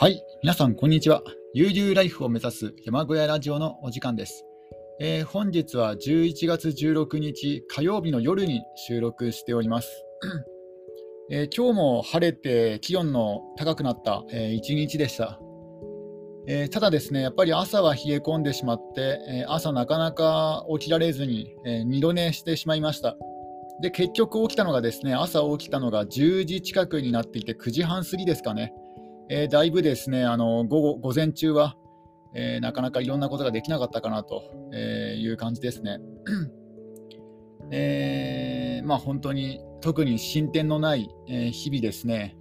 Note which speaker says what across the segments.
Speaker 1: はい、皆さん、こんにちは。悠々ライフを目指す山小屋ラジオのお時間です。えー本日は11月16日火曜日の夜に収録しております。えー今日も晴れて気温の高くなった、えー一日でした。えーただですね、やっぱり朝は冷え込んでしまって、えー朝なかなか起きられずに、えー二度寝してしまいました。で、結局起きたのがですね、朝起きたのが10時近くになっていて、9時半過ぎですかね。えーだいぶですね、あの午後午前中は、えーなかなかいろんなことができなかったかなという感じですね。えーまあ、本当に特に進展のない、え日々ですね、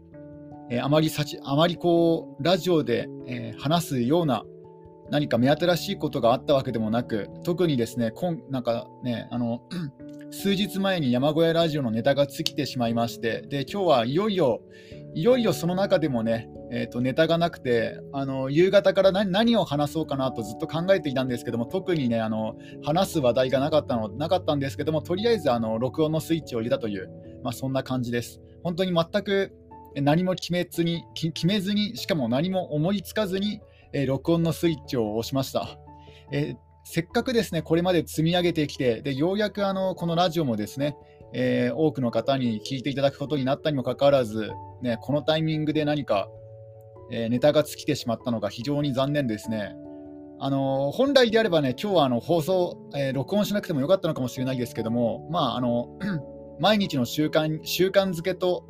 Speaker 1: えあまりさちあまりこうラジオで、え話すような何か目新しいことがあったわけでもなく、特にですね、今なんかねあの 数日前に山小屋ラジオのネタが尽きてしまいまして、で今日はいよいよ、いよいよその中でもね、えーとネタがなくて、あの夕方から何を話そうかなとずっと考えていたんですけども、特にね、あの話す話題がなかったのなかったんですけども、とりあえずあの録音のスイッチを入れたという、まあ、そんな感じです。本当に全く何も決めずに、決めずに、しかも何も思いつかずに、えー録音のスイッチを押しました。えーせっかくですね、これまで積み上げてきて、でようやくあのこのラジオもですね、えー多くの方に聞いていただくことになったにもかかわらず、ね、このタイミングで何か、えーネタが尽きてしまったのが非常に残念ですね。あの本来であればね、今日はあの放送、えー録音しなくてもよかったのかもしれないですけども、まあ、あの 毎日の習慣習慣づけと、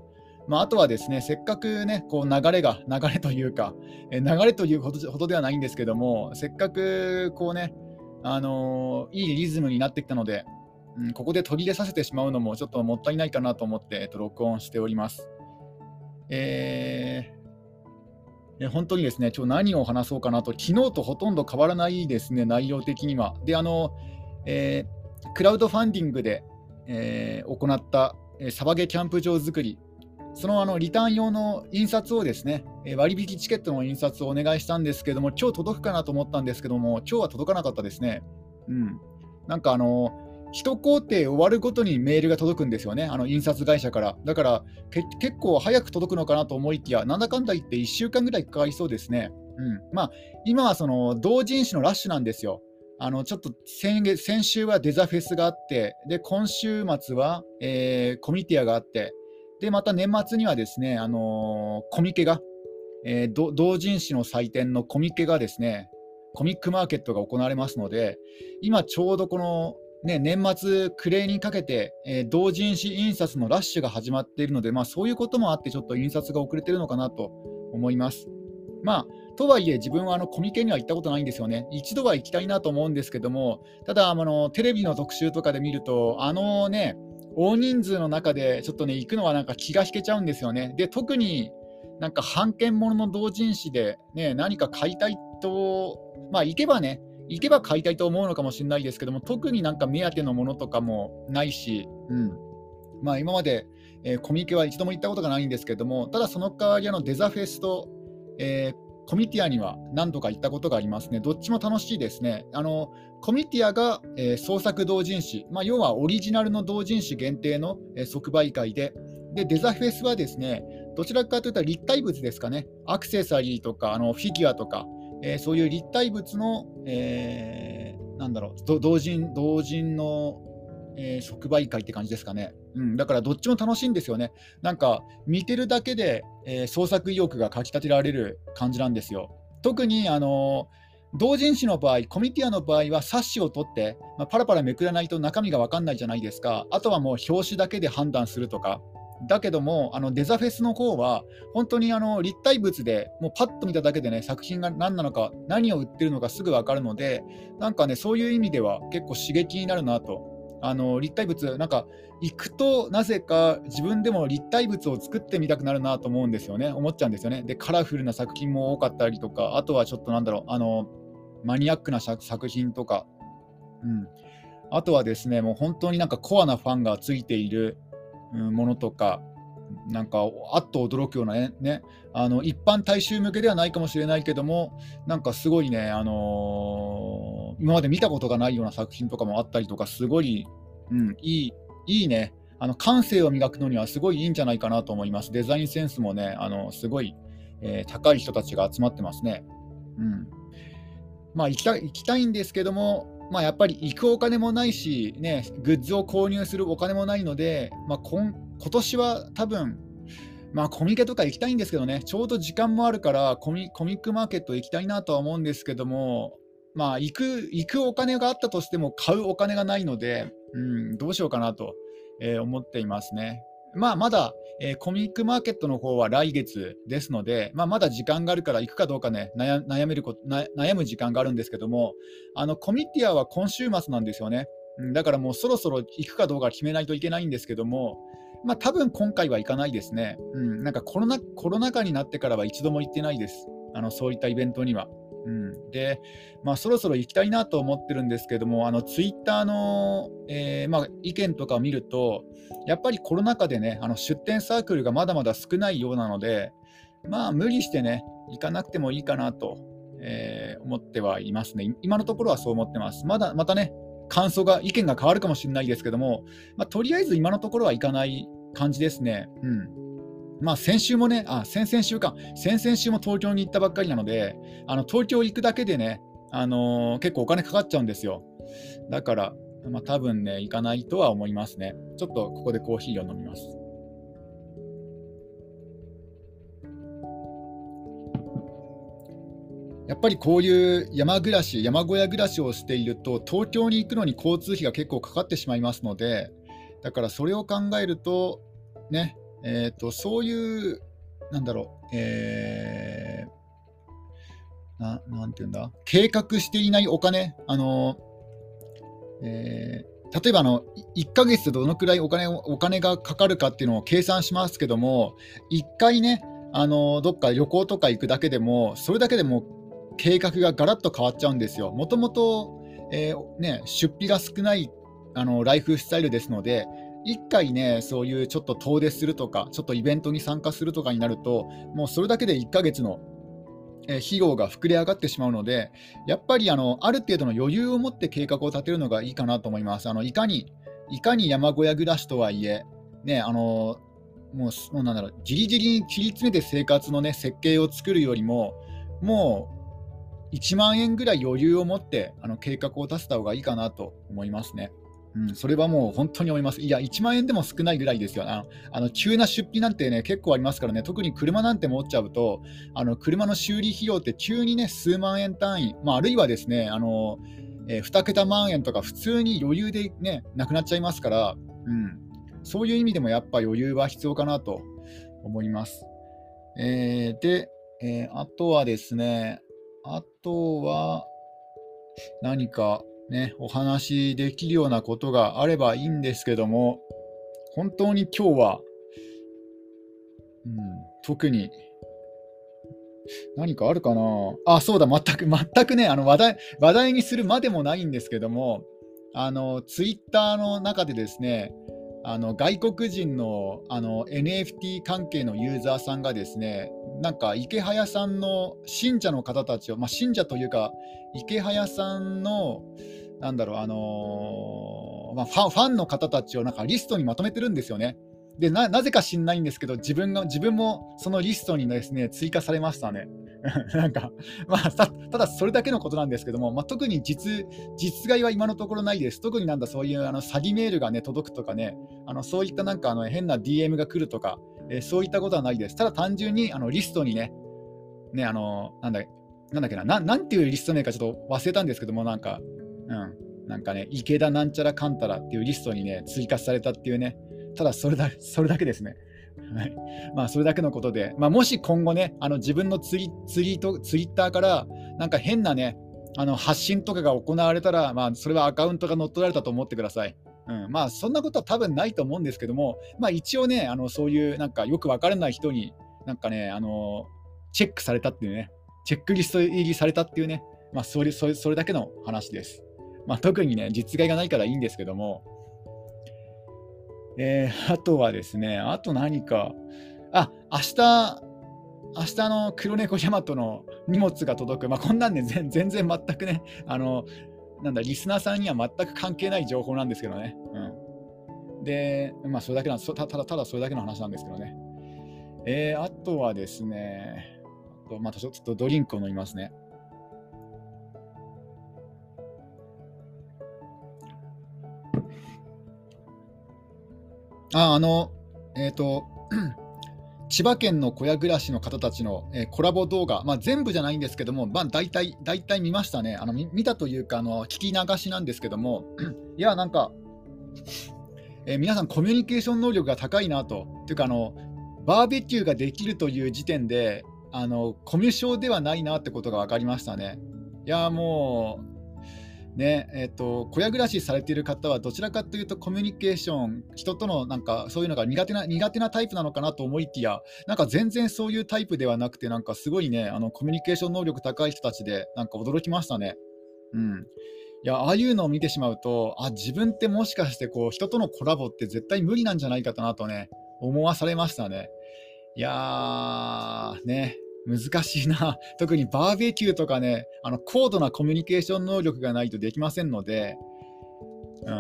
Speaker 1: まあ、あとはですね、せっかくね、こう流れが、流れというか、えー流れというほどほどではないんですけども、せっかくこうね、あのいいリズムになってきたので、うん、ここで途切れさせてしまうのもちょっともったいないかなと思って、えっと、録音しております。えーえ本当にですね、今日何を話そうかなと、昨日とほとんど変わらないですね、内容的には。で、あの、えークラウドファンディングで、えー行った、えーサバゲキャンプ場作り、そのあのリターン用の印刷をですね、え割引チケットの印刷をお願いしたんですけども、今日届くかなと思ったんですけども、今日は届かなかったですね。うん。なんかあの、一工程終わるごとにメールが届くんですよね、あの印刷会社から。だから結構早く届くのかなと思いきや、なんだかんだ言って1週間ぐらいかかりそうですね。うんまあ、今はその同人誌のラッシュなんですよ。あのちょっと先月先週はデザフェスがあって、で今週末は、えーコミティアがあって、でまた年末にはですね、あのーコミケが、えー同人誌の祭典のコミケがですね、コミックマーケットが行われますので、今ちょうどこの、ね、年末暮れにかけて、えー同人誌印刷のラッシュが始まっているので、まあ、そういうこともあってちょっと印刷が遅れてるのかなと思います。まあとはいえ、自分はあのコミケには行ったことないんですよね。一度は行きたいなと思うんですけども、ただあの、テレビの特集とかで見ると、あのね、大人数の中でちょっとね、行くのはなんか気が引けちゃうんですよね。で、特になんか版権ものの同人誌で、ね、何か買いたいと、まあ行けばね、行けば買いたいと思うのかもしれないですけども、特になんか目当てのものとかもないし、うん。まあ今まで、えーコミケは一度も行ったことがないんですけども、ただその代わりあのデザフェスと、えーコミティアには何度か行ったことがありますね。どっちも楽しいですね。あのコミティアが、えー創作同人誌、まあ、要はオリジナルの同人誌限定の、えー即売会でで、デザフェスはですね、どちらかというと立体物ですかね、アクセサリーとかあのフィギュアとか、えーそういう立体物の、えーなんだろう、同人同人の、えー即売会って感じですかね。うん、だからどっちも楽しいんですよね。なんか見てるだけで、え創作意欲がかきたてられる感じなんですよ。特にあの同人誌の場合、コミティアの場合は冊子を取って、まあ、パラパラめくらないと中身が分かんないじゃないですか。あとはもう表紙だけで判断するとか。だけども、あのデザフェスの方は、本当にあの立体物でもうパッと見ただけでね、作品が何なのか、何を売ってるのかすぐ分かるので、なんかね、そういう意味では結構刺激になるなと。あの立体物、なんか行くとなぜか自分でも立体物を作ってみたくなるなと思うんですよね、思っちゃうんですよね。で、カラフルな作品も多かったりとか、あとはちょっとなんだろう、あのマニアックな作品とか、うん、あとはですね、もう本当になんかコアなファンがついている、ものとか、なんかあっと驚くようなね、ねあの一般大衆向けではないかもしれないけども、なんかすごいね、あのー今まで見たことがないような作品とかもあったりとか、すごい、うん、いい、いいね、あの感性を磨くのにはすごいいいんじゃないかなと思います。デザインセンスもね、あのすごいえー、高い人たちが集まってますね。うん。まあ行きた行きたいんですけども、まあ、やっぱり行くお金もないし、ね、グッズを購入するお金もないので、まあ、今今年は多分、まあ、コミケとか行きたいんですけどね、ちょうど時間もあるからコミ、コミックマーケット行きたいなとは思うんですけども、まあ、行く行くお金があったとしても、買うお金がないので、うん、どうしようかなと、えー、思っていますね。まあ、まだ、えー、コミックマーケットの方は来月ですので、まあ、まだ時間があるから行くかどうかね、悩めるこ悩む時間があるんですけども、あのコミティアは今週末なんですよね。だからもうそろそろ行くかどうか決めないといけないんですけども、まあ多分今回は行かないですね。うん、なんかコロナコロナ禍になってからは一度も行ってないです。あのそういったイベントには。うん、で、まあ、そろそろ行きたいなと思ってるんですけども、あのツイッターの、えー、まあ、意見とかを見ると、やっぱりコロナ禍でね、あの出店サークルがまだまだ少ないようなので、まあ、無理してね、行かなくてもいいかなと、えー、思ってはいますね。今のところはそう思ってます。まだまたね、感想が、意見が変わるかもしれないですけども、まあ、とりあえず今のところは行かない感じですね。うんまあ、先週もね、あ、先々週か、先々週も東京に行ったばっかりなので、あの東京行くだけでね、あのー、結構お金かかっちゃうんですよ。だから、まあ、多分ね、行かないとは思いますね。ちょっとここでコーヒーを飲みます。やっぱりこういう山暮らし、山小屋暮らしをしていると、東京に行くのに交通費が結構かかってしまいますので、だからそれを考えると、ね、えーと、そういう、なんだろう、えー、ななんていうんだ、計画していないお金、あのえー、例えばあの1ヶ月でどのくらいお金お金がかかるかっていうのを計算しますけども、1回ね、あのどっか旅行とか行くだけでも、それだけでも計画がガラッと変わっちゃうんですよ。もともと、えーね、出費が少ないあのライフスタイルですので、1回ね、そういうちょっと遠出するとか、ちょっとイベントに参加するとかになると、もうそれだけで1ヶ月の費用が膨れ上がってしまうので、やっぱりあのある程度の余裕を持って計画を立てるのがいいかなと思います。あのいかにいかに山小屋暮らしとはいえ、ね、あのもうもうなんだろう、じりじりに切り詰めて生活の、ね、設計を作るよりも、もう1万円ぐらい余裕を持ってあの計画を立てた方がいいかなと思いますね。うん、それはもう本当に思います。いや、1万円でも少ないぐらいですよ。あのあの急な出費なんてね、結構ありますからね、特に車なんて持っちゃうと、あの車の修理費用って急にね、数万円単位、まあ、あるいはですね、あのえー、2桁万円とか普通に余裕でね、なくなっちゃいますから、うん、そういう意味でもやっぱ余裕は必要かなと思います。えー、で、えー、あとはですね、あとは何かね、お話しできるようなことがあればいいんですけども、本当に今日は、うん、特に何かあるかな？あ、そうだ、全く、全くね、あの話題話題にするまでもないんですけども、あのツイッターの中でですね、あの外国人のあの NFT 関係のユーザーさんがですね、なんか池早さんの信者の方たちを、まあ、信者というか、池早さんのなんだろう、あのー、まあ、ファンファンの方たちをなんかリストにまとめてるんですよね。でなぜか知んないんですけど自分が、自分もそのリストにですね追加されましたね。なんか、まあた、ただそれだけのことなんですけども、まあ、特に実実害は今のところないです。特になんだそういうあの詐欺メールが、ね、届くとかね、あのそういったなんかあの変な DM が来るとか、えー、そういったことはないです。ただ単純にあのリストにね、ねあのなんだなんだっけなな、なんていうリスト名かちょっと忘れたんですけども、なんか、うん、なんかね、池田なんちゃらかんたらっていうリストにね、追加されたっていうね、ただそれだそれだけですね。はい、まあそれだけのことで、まあ、もし今後ね、あの自分のツイツイートツイッターからなんか変なね、あの発信とかが行われたら、まあ、それはアカウントが乗っ取られたと思ってください。うん、まあそんなことは多分ないと思うんですけども、まあ、一応ね、あのそういうなんかよくわからない人になんかね、あのチェックされたっていうね、チェックリスト入りされたっていうね、まあ、それそれそれだけの話です。まあ、特にね、実害がないからいいんですけども、えー、あとはですね、あと何か、あ、明日、明日の黒猫ヤマトの荷物が届く、まあ、こんなんね、全然全くね、あの、なんだ、リスナーさんには全く関係ない情報なんですけどね。うん。で、まあ、それだけなんただただそれだけの話なんですけどね。えー、あとはですね、とまたちょっとドリンクを飲みますね。あ、あの、えっ、ー、と、千葉県の小屋暮らしの方たちの、えー、コラボ動画、まあ、全部じゃないんですけども、まあ、大体、大体見ましたね。あの見たというかあの、聞き流しなんですけども、いや、なんか、えー、皆さん、コミュニケーション能力が高いなと。というかあの、バーベキューができるという時点で、あのコミュ障ではないなってことが分かりましたね。いや、もう、ねえーと、小屋暮らしされている方はどちらかというとコミュニケーション人とのなんかそういうのが苦手な苦手なタイプなのかなと思いきやなんか全然そういうタイプではなくてなんかすごいねあのコミュニケーション能力高い人たちでなんか驚きましたね。うんいやああいうのを見てしまうとあ自分ってもしかしてこう人とのコラボって絶対無理なんじゃないかなとね思わされましたね。いやーね難しいな。特にバーベキューとかね、あの高度なコミュニケーション能力がないとできませんので、うん、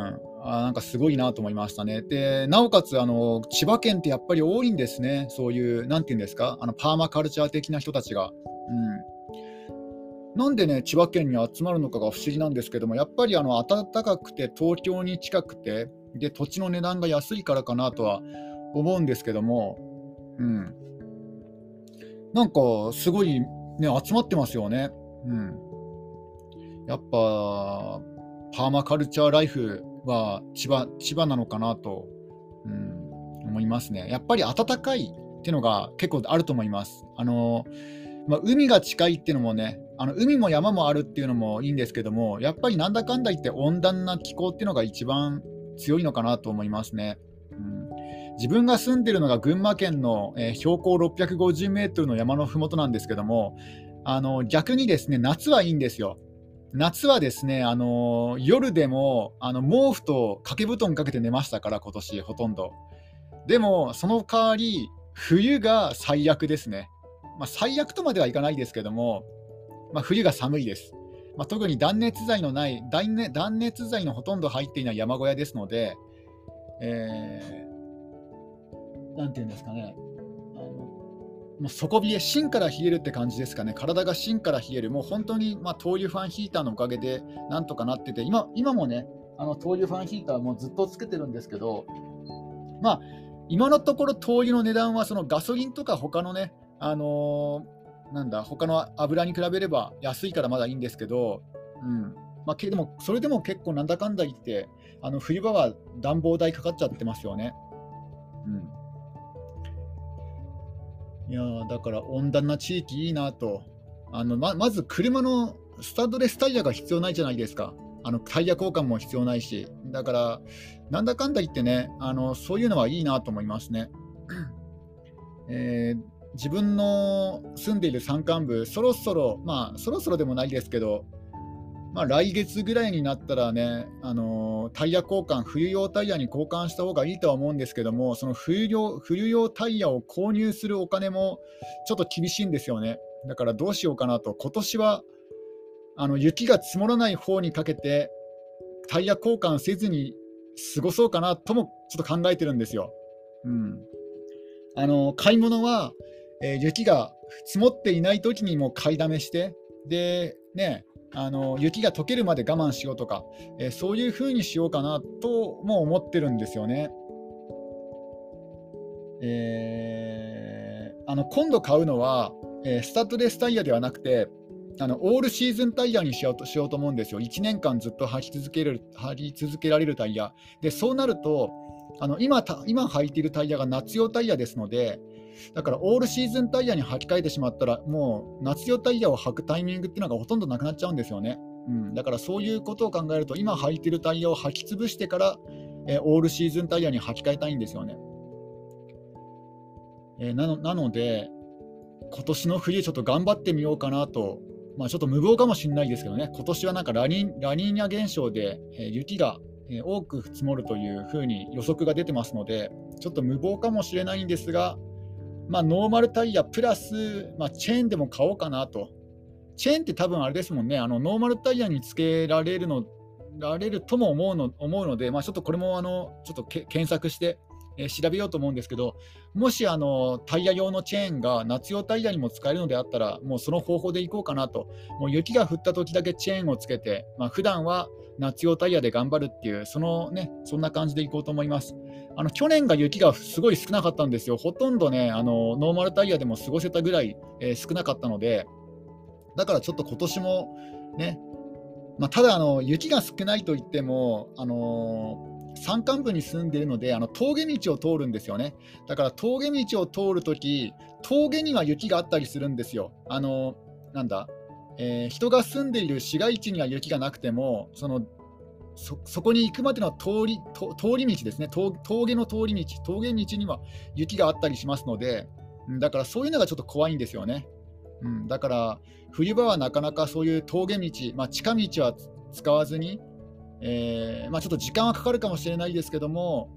Speaker 1: あなんかすごいなと思いましたね。で、なおかつあの、千葉県ってやっぱり多いんですね、そういう、なんていうんですか、あのパーマカルチャー的な人たちが。うん、なんでね、千葉県に集まるのかが不思議なんですけども、やっぱりあの暖かくて、東京に近くてで、土地の値段が安いからかなとは思うんですけども、うん、なんかすごいね、集まってますよね。うん。やっぱ、パーマカルチャーライフは千葉千葉なのかなと、うん、思いますね。やっぱり暖かいっていうのが結構あると思います。あのまあ、海が近いっていうのもね、あの海も山もあるっていうのもいいんですけども、やっぱりなんだかんだ言って温暖な気候っていうのが一番強いのかなと思いますね。自分が住んでいるのが群馬県の、標高650メートルの山のふもとなんですけども、あの逆にですね夏はいいんですよ。夏はですね、あの夜でもあの毛布と掛け布団かけて寝ましたから、今年ほとんど。でも、その代わり、冬が最悪ですね。まあ、最悪とまではいかないですけども、まあ、冬が寒いです。まあ、特に断熱材のない断熱材のほとんど入っていない山小屋ですので、えなんていうんですかね、あのもう底冷え、芯から冷えるって感じですかね、体が芯から冷える、もう本当に、まあ、灯油ファンヒーターのおかげでなんとかなってて、今今もね、あの灯油ファンヒーターもずっとつけてるんですけど、まあ、今のところ灯油の値段はそのガソリンとか他のね、あのー、なんだ、他の油に比べれば安いからまだいいんですけど、うん。まあ、でもそれでも結構なんだかんだ言って、あの冬場は暖房代かかっちゃってますよね。うん。いやだから温暖な地域いいなと。あのままず車のスタッドレスタイヤが必要ないじゃないですか。あのタイヤ交換も必要ないし。だから、なんだかんだ言ってね、あのそういうのはいいなと思いますね。えー、自分の住んでいる山間部、そろそろ、まあ、そろそろでもないですけど、まあ、来月ぐらいになったらね、あのタイヤ交換、冬用タイヤに交換した方がいいとは思うんですけども、その冬用冬用タイヤを購入するお金もちょっと厳しいんですよね。だからどうしようかなと、今年はあの雪が積もらない方にかけて、タイヤ交換せずに過ごそうかなともちょっと考えてるんですよ。うん、あの買い物は、えー、雪が積もっていない時にも買いだめして、でね、あの雪が溶けるまで我慢しようとか、えー、そういうふうにしようかなとも思ってるんですよね。えー、あの今度買うのは、えー、スタッドレスタイヤではなくてあのオールシーズンタイヤにしようとしようと思うんですよ。1年間ずっと履き続ける履き続けられるタイヤ。でそうなるとあの今今履いているタイヤが夏用タイヤですので、だからオールシーズンタイヤに履き替えてしまったら、もう夏用タイヤを履くタイミングっていうのがほとんどなくなっちゃうんですよね。うん、だからそういうことを考えると、今履いてるタイヤを履き潰してから、えー、オールシーズンタイヤに履き替えたいんですよね。えー、なのなので、今年の冬、ちょっと頑張ってみようかなと、まあ、ちょっと無謀かもしれないですけどね、今年はなんかラニラニーニャ現象で、えー、雪が多く積もるというふうに予測が出てますので、ちょっと無謀かもしれないんですが、まあ、ノーマルタイヤプラス、まあ、チェーンでも買おうかなと。チェーンって多分あれですもんね、あのノーマルタイヤにつけられるのられるとも思うの思うので、まあ、ちょっとこれもあのちょっと検索して、えー、調べようと思うんですけど、もしあのタイヤ用のチェーンが夏用タイヤにも使えるのであったら、もうその方法でいこうかなと、もう雪が降った時だけチェーンをつけて、まあ普段は夏用タイヤで頑張るっていう、そのね、そんな感じでいこうと思います。あの去年が雪がすごい少なかったんですよ、ほとんどね、あのノーマルタイヤでも過ごせたぐらい、えー、少なかったので、だからちょっと今年もね、まあ、ただあの、雪が少ないといっても、あのー山間部に住んでいるのであの峠道を通るんですよね。だから峠道を通るとき、峠には雪があったりするんですよ。あのなんだ、えー、人が住んでいる市街地には雪がなくても、そのそこに行くまでの通り通り道ですね峠の通り道、峠道には雪があったりしますので、だからそういうのがちょっと怖いんですよね。うん、だから冬場はなかなかそういう峠道、まあ、近道は使わずに、えー、まあ、ちょっと時間はかかるかもしれないですけども、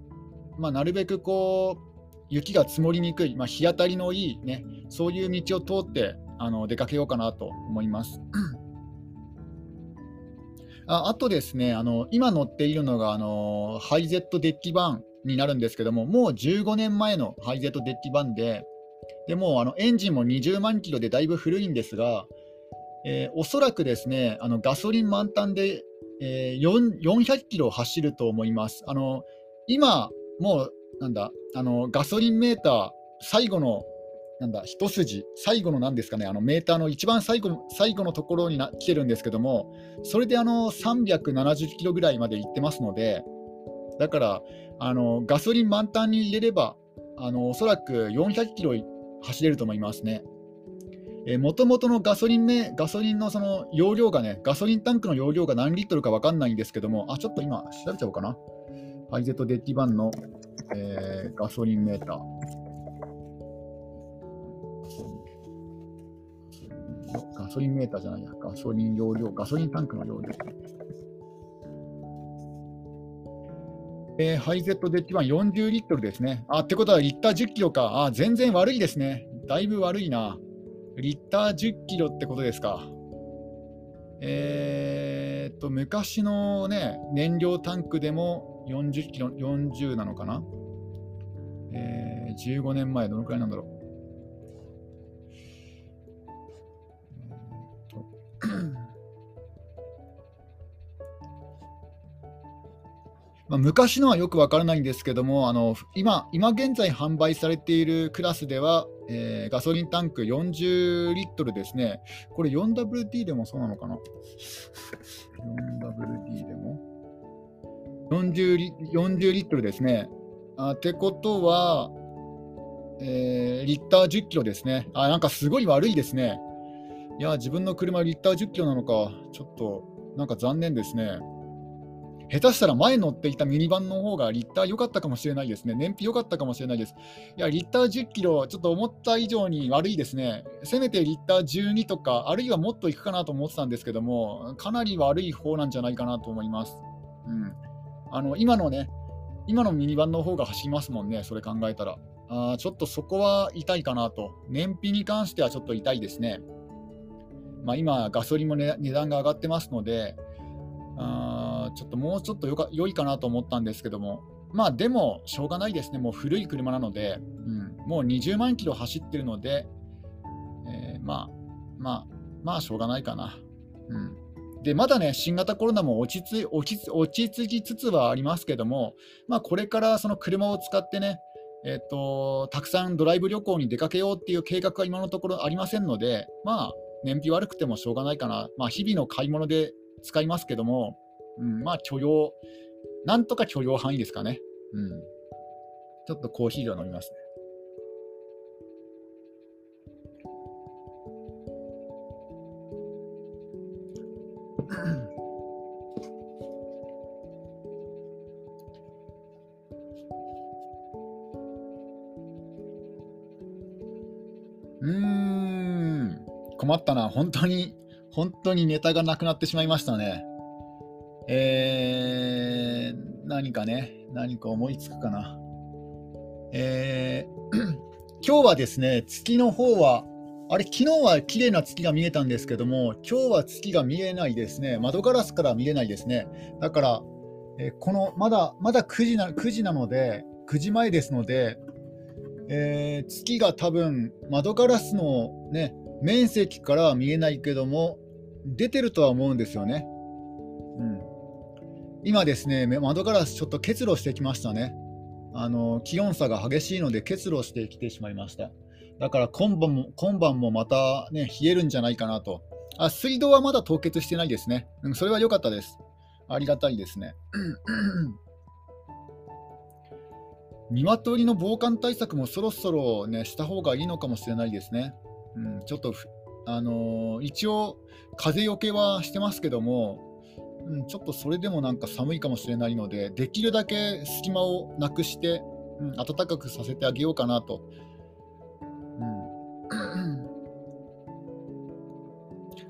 Speaker 1: まあ、なるべくこう雪が積もりにくい、ま、日当たりのいい、ね、そういう道を通ってあの出かけようかなと思います。ああとですね、あの今乗っているのがあのハイゼットデッキ版になるんですけども、もう15年前のハイゼットデッキ版で、でもあのエンジンも20万キロでだいぶ古いんですが、えー、おそらくですねあのガソリン満タンで、えー、400キロ走ると思います。あの今、もうなんだあのガソリンメーター、最後のなんだ一筋、最後のなんですかね、あのメーターの一番最後の最後のところにな来てるんですけども、それであの370キロぐらいまで行ってますので、だからあのガソリン満タンに入れれば、あのおそらく400キロ走れると思いますね。もともとのガソリンめガソリンのその容量がね、ガソリンタンクの容量が何リットルか分かんないんですけども、あ、ちょっと今調べちゃおうかな。ハイゼットデッキ版の、えー、ガソリンメーター。ソリンメーターじゃないや、ガソリン容量、ガソリンタンクの容量。えー、ハイゼットデッキ版40リットルですね。あ、ってことはリッター10キロか。あ、全然悪いですね。だいぶ悪いな。リッター10キロってことですか。えー、っと、昔のね、燃料タンクでも40キロ、40なのかな。えー、15年前、どのくらいなんだろう。まあ、昔のはよくわからないんですけども、あの今今現在販売されているクラスでは、えー、ガソリンタンク40リットルですね。これ 4WD でもそうなのかな ?4WD でも？40リ ?40 リットルですね。あってことは、えー、リッター10キロですね。あ、なんかすごい悪いですね。いや、自分の車リッター10キロなのか、ちょっとなんか残念ですね。下手したら前乗っていたミニバンの方がリッター良かったかもしれないですね。燃費良かったかもしれないです。いや、リッター10キロ、ちょっと思った以上に悪いですね。せめてリッター12とか、あるいはもっといくかなと思ってたんですけども、かなり悪い方なんじゃないかなと思います。うん。あの、今のね、今のミニバンの方が走りますもんね、それ考えたら。あちょっとそこは痛いかなと。燃費に関してはちょっと痛いですね。まあ、今、ガソリンも、ね、値段が上がってますので、あちょっともうちょっとよか良いかなと思ったんですけども、まあでも、しょうがないですね、もう古い車なので、うん、もう20万キロ走ってるので、えー、まあ、まあ、まあ、しょうがないかな。うん、でまだね、新型コロナも落ち着落ち落ち着きつつはありますけども、まあ、これからその車を使ってね、えーと、たくさんドライブ旅行に出かけようっていう計画は今のところありませんので、まあ、燃費悪くてもしょうがないかな、まあ、日々の買い物で使いますけども、うん、まあ許容、なんとか許容範囲ですかね。うん。ちょっとコーヒーを飲みますね。うん、困ったな、本当に本当にネタがなくなってしまいましたね。えー、何かね、何か思いつくかな。えー、今日はですね、月の方は、あれ、昨日は綺麗な月が見えたんですけども、今日は月が見えないですね。窓ガラスから見えないですね。だから、えー、このまだまだ9時な ,9 時なので、9時前ですので、えー、月が多分窓ガラスの、ね、面積からは見えないけども出てるとは思うんですよね。うん、今ですね窓ガラスちょっと結露してきましたね。あの気温差が激しいので結露してきてしまいました。だから今晩も今晩もまた、ね、冷えるんじゃないかなと。あ水道はまだ凍結してないですね。うん、それは良かったです。ありがたいですね。鶏の防寒対策もそろそろ、ね、した方がいいのかもしれないですね。うん、ちょっと、あのー、一応、風よけはしてますけども、うん、ちょっとそれでもなんか寒いかもしれないので、できるだけ隙間をなくして、うん、暖かくさせてあげようかなと。うん、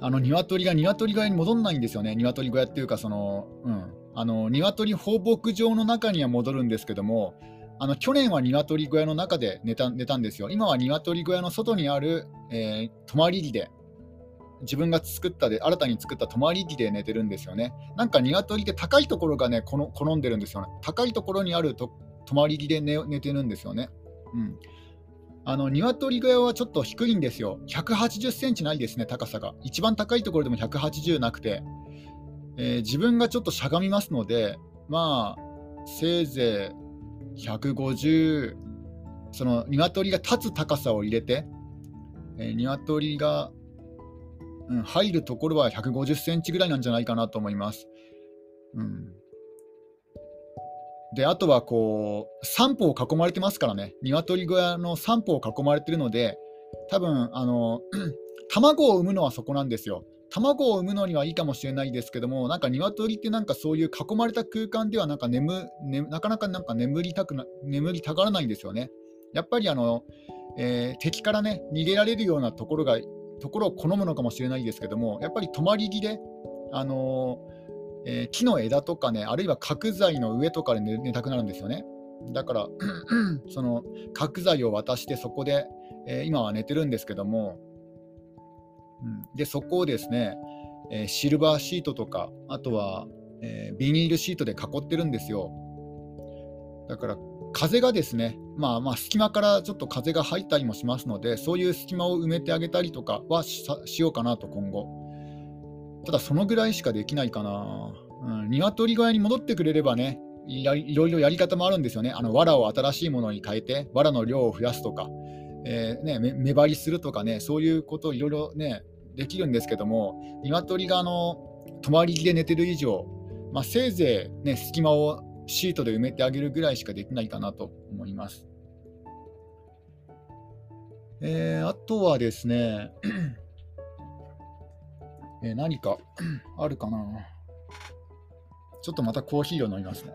Speaker 1: あの鶏が鶏小屋に戻んないんですよね、鶏小屋っていうか、その、うん、あの鶏放牧場の中には戻るんですけども、あの去年は鶏小屋の中で寝た寝たんですよ。今は鶏小屋の外にある、えー、泊まり木で、自分が作ったで、新たに作った泊まり木で寝てるんですよね。なんか鶏って高いところがね、この好んでるんですよね。高いところにあると泊まり木で寝寝てるんですよね。うん。あの鶏小屋はちょっと低いんですよ。180センチないですね、高さが。一番高いところでも180なくて、えー、自分がちょっとしゃがみますので、まあ、せいぜい150その鶏が立つ高さを入れて、えー、鶏が、うん、入るところは150センチぐらいなんじゃないかなと思います。うん、であとはこう3歩を囲まれてますからね、鶏小屋の3歩を囲まれてるので、多分あの 卵を産むのはそこなんですよ。卵を産むのにはいいかもしれないですけども、なんか鶏ってなんかそういう囲まれた空間ではなんか眠、ね、なかなかなんか眠りたくな眠りたがらないんですよね。やっぱりあの、えー、敵からね逃げられるようなところがところを好むのかもしれないですけども、やっぱり泊まり木で、あのー、えー、木の枝とかね、あるいは角材の上とかで寝寝たくなるんですよね。だから その角材を渡してそこで、え今は寝てるんですけども、うん、でそこをですね、えー、シルバーシートとか、あとは、えー、ビニールシートで囲ってるんですよ。だから風がですね、まあ、まあ隙間からちょっと風が入ったりもしますので、そういう隙間を埋めてあげたりとかはしようかなと、今後。ただ、そのぐらいしかできないかな。うん、鶏小屋に戻ってくれればねい、いろいろやり方もあるんですよね。あの藁を新しいものに変えて、藁の量を増やすとか、えーね、目張りするとかね、そういうことをいろいろね、できるんですけども、鶏があの泊まり木で寝てる以上、まあ、せいぜい、ね、隙間をシートで埋めてあげるぐらいしかできないかなと思います。えー、あとはですね、えー、何かあるかな。ちょっとまたコーヒーを飲みますね。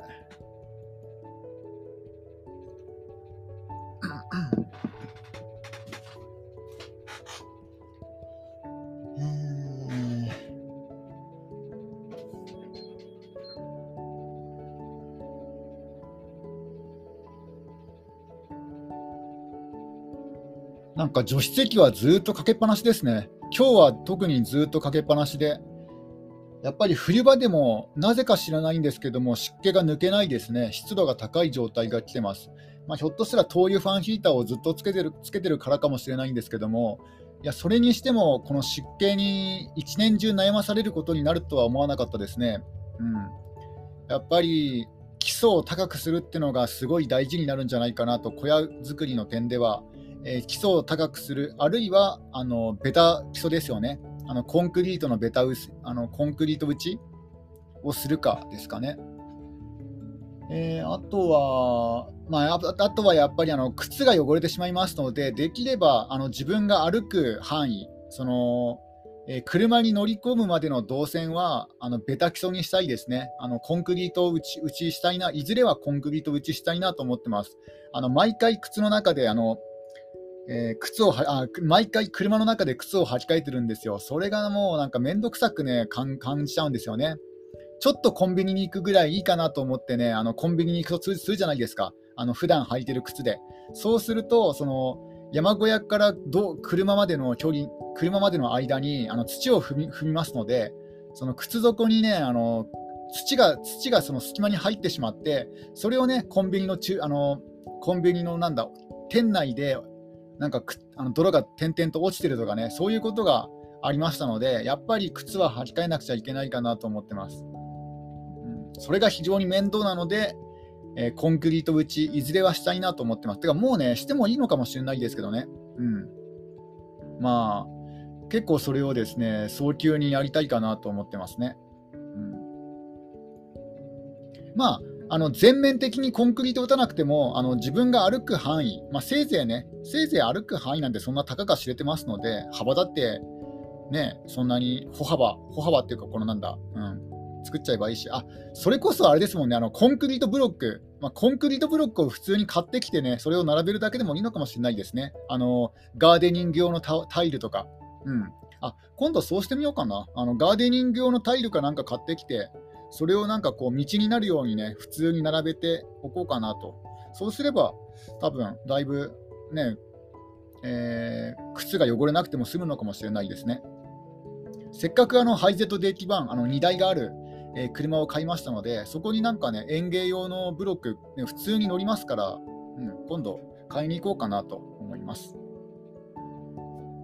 Speaker 1: なんか除湿液はずっとかけっぱなしですね。今日は特にずっとかけっぱなしで、やっぱり冬場でもなぜか知らないんですけども湿気が抜けないですね。湿度が高い状態が来てます。まあ、ひょっとしたら灯油ファンヒーターをずっとつけてるつけてるからかもしれないんですけども、いやそれにしてもこの湿気に一年中悩まされることになるとは思わなかったですね。うん、やっぱり基礎を高くするっていうのがすごい大事になるんじゃないかなと小屋作りの点ではえー、基礎を高くする、あるいはあのベタ基礎ですよね、あのコンクリートのベタ薄あのコンクリート打ちをするかですかね。えー、あとは、まあ、あとはやっぱりあの靴が汚れてしまいますので、できればあの自分が歩く範囲、そのえー、車に乗り込むまでの動線はあのベタ基礎にしたいですね。あのコンクリート打ち打ちしたいな、いずれはコンクリート打ちしたいなと思ってます。あの毎回靴の中であのえー、靴をあ毎回車の中で靴を履き替えてるんですよ。それがもうなんかめんどくさくね感じちゃうんですよね。ちょっとコンビニに行くぐらいいいかなと思ってね、あのコンビニに行くとするじゃないですか。あの普段履いてる靴で。そうすると、その山小屋からど車までの距離、車までの間にあの土を踏み踏みますので、その靴底にね、あの土が土がその隙間に入ってしまって、それをね、コンビニの中あのコンビニのなんだ、店内でなんかあの泥が点々と落ちてるとかね、そういうことがありましたので、やっぱり靴は履き替えなくちゃいけないかなと思ってます。うん、それが非常に面倒なので、えー、コンクリート打ち、いずれはしたいなと思ってます。てか、もうね、してもいいのかもしれないですけどね。うん。まあ、結構それをですね、早急にやりたいかなと思ってますね。うん、まあ、あの全面的にコンクリート打たなくても、あの自分が歩く範囲、まあ、せいぜいね、せいぜい歩く範囲なんてそんなたかが知れてますので、幅だってね、そんなに歩幅、歩幅っていうか、このなんだ、うん、作っちゃえばいいし、あそれこそあれですもんね、あのコンクリートブロック、まあ、コンクリートブロックを普通に買ってきてね、それを並べるだけでもいいのかもしれないですね。あのガーデニング用のタイルとか。うん、あ今度そうしてみようかな。あのガーデニング用のタイルかなんか買ってきて、それをなんかこう道になるようにね、普通に並べておこうかなと。そうすれば、多分だいぶね、えー、靴が汚れなくても済むのかもしれないですね。せっかくあのハイゼットデッキ版、あの荷台がある、えー、車を買いましたので、そこになんかね、園芸用のブロック、ね、普通に乗りますから、うん、今度買いに行こうかなと思います。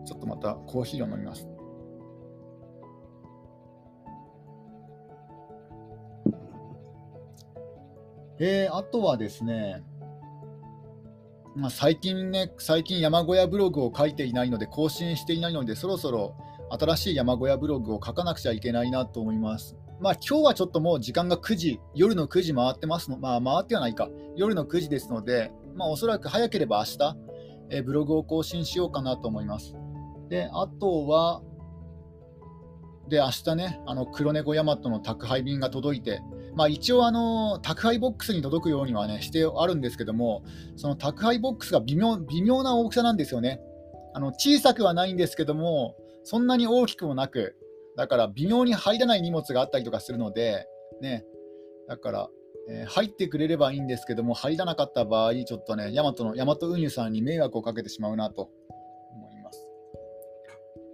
Speaker 1: ちょっとまたコーヒーを飲みます。えー、あとはですね、まあ、最近ね、最近山小屋ブログを書いていないので、更新していないので、そろそろ新しい山小屋ブログを書かなくちゃいけないなと思います。まあ今日はちょっともう時間が9時、夜の9時回ってますの、まあ回ってはないか、夜の9時ですので、まあおそらく早ければ明日、えブログを更新しようかなと思います。で、あとは、で、明日ね、あの黒猫ヤマトの宅配便が届いて、まあ、一応あの、宅配ボックスに届くようにはね、してあるんですけども、その宅配ボックスが微妙微妙な大きさなんですよね。あの小さくはないんですけども、そんなに大きくもなく、だから微妙に入らない荷物があったりとかするので、ね、だから、えー、入ってくれればいいんですけども、入らなかった場合、ちょっとね、ヤマトのヤマト運輸さんに迷惑をかけてしまうなと思います。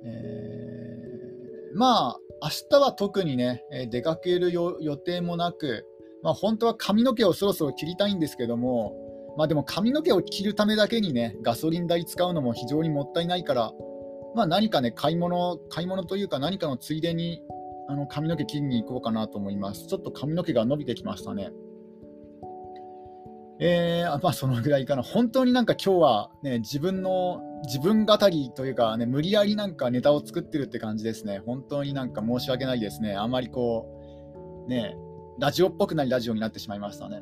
Speaker 1: えー、まあ、明日は特にね、え出かける予定もなく、まあ、本当は髪の毛をそろそろ切りたいんですけども、まあ、でも髪の毛を切るためだけにね、ガソリン代使うのも非常にもったいないから、まあ、何かね、買い物、買い物というか何かのついでにあの髪の毛切りに行こうかなと思います。ちょっと髪の毛が伸びてきましたね。えー、まあそのぐらいかな。本当になんか今日はね、自分の、自分語りというかね、無理やりなんかネタを作ってるって感じですね。本当になんか申し訳ないですね。あんまりこう、ね、ラジオっぽくないラジオになってしまいましたね。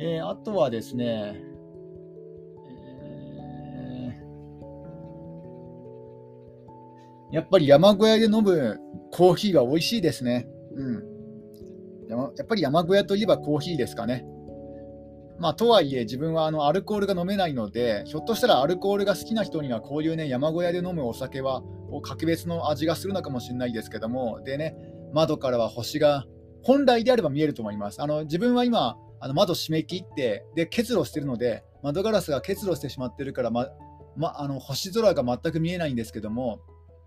Speaker 1: えー、あとはですね、えー、やっぱり山小屋で飲むコーヒーは美味しいですね。うん。やっぱり山小屋といえばコーヒーですかね。まあ、とはいえ、自分はあのアルコールが飲めないので、ひょっとしたらアルコールが好きな人には、こういうね、山小屋で飲むお酒は、格別の味がするのかもしれないですけども、でね、窓からは星が、本来であれば見えると思います。あの自分は今、あの窓閉め切って、で、結露してるので、窓ガラスが結露してしまってるから、ま、ま、あの星空が全く見えないんですけども、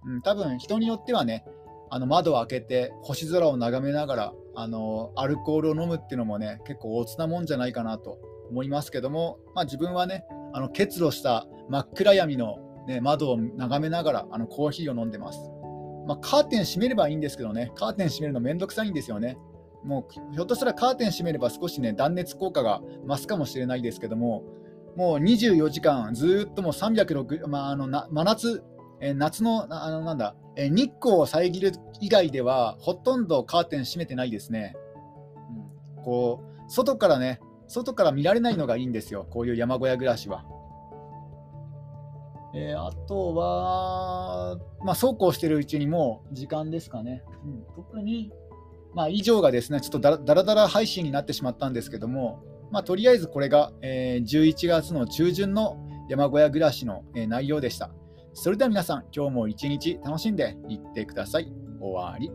Speaker 1: うん、多分人によってはね、あの窓を開けて星空を眺めながらあのアルコールを飲むっていうのもね結構おつなもんじゃないかなと思いますけども、まあ、自分はねあの結露した真っ暗闇の、ね、窓を眺めながらあのコーヒーを飲んでます、まあ、カーテン閉めればいいんですけどねカーテン閉めるのめんどくさいんですよね。もうひょっとしたらカーテン閉めれば少しね断熱効果が増すかもしれないですけどももう24時間ずっともう306、まあ、あのな真夏え夏のあのなんだ、え日光を遮る以外ではほとんどカーテン閉めてないですね。うん、こう外からね、外から見られないのがいいんですよ、こういう山小屋暮らしは。えー、あとは、まあ、そうこうしてるうちにもう時間ですかね。うん、特に、まあ、以上がですね、ちょっとだらだら配信になってしまったんですけども、まあ、とりあえずこれが、えー、11月の中旬の山小屋暮らしの、えー、内容でした。それでは皆さん、今日も一日楽しんでいってください。終わり。